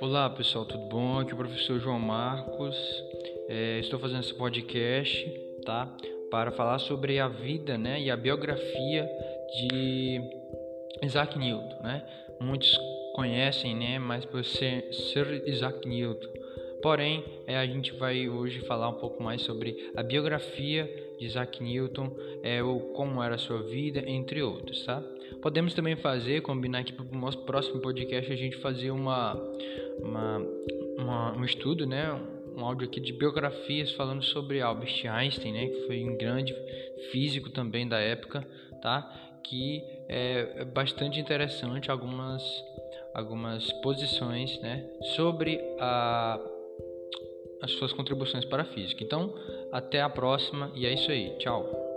Olá pessoal, tudo bom? Aqui é o professor João Marcos. É, estou fazendo esse podcast, tá? Para falar sobre a vida, né, e a biografia de Isaac Newton, né? Muitos conhecem, né, mas por ser, ser Isaac Newton. Porém, é, a gente vai hoje falar um pouco mais sobre a biografia de Isaac Newton, é, o, como era a sua vida, entre outros, tá? Podemos também fazer, combinar aqui para o nosso próximo podcast, a gente fazer uma, uma, uma, um estudo, né? Um áudio aqui de biografias falando sobre Albert Einstein, né? Que foi um grande físico também da época, tá? Que é bastante interessante algumas algumas posições, né? Sobre a as suas contribuições para a física. Então, até a próxima e é isso aí. Tchau.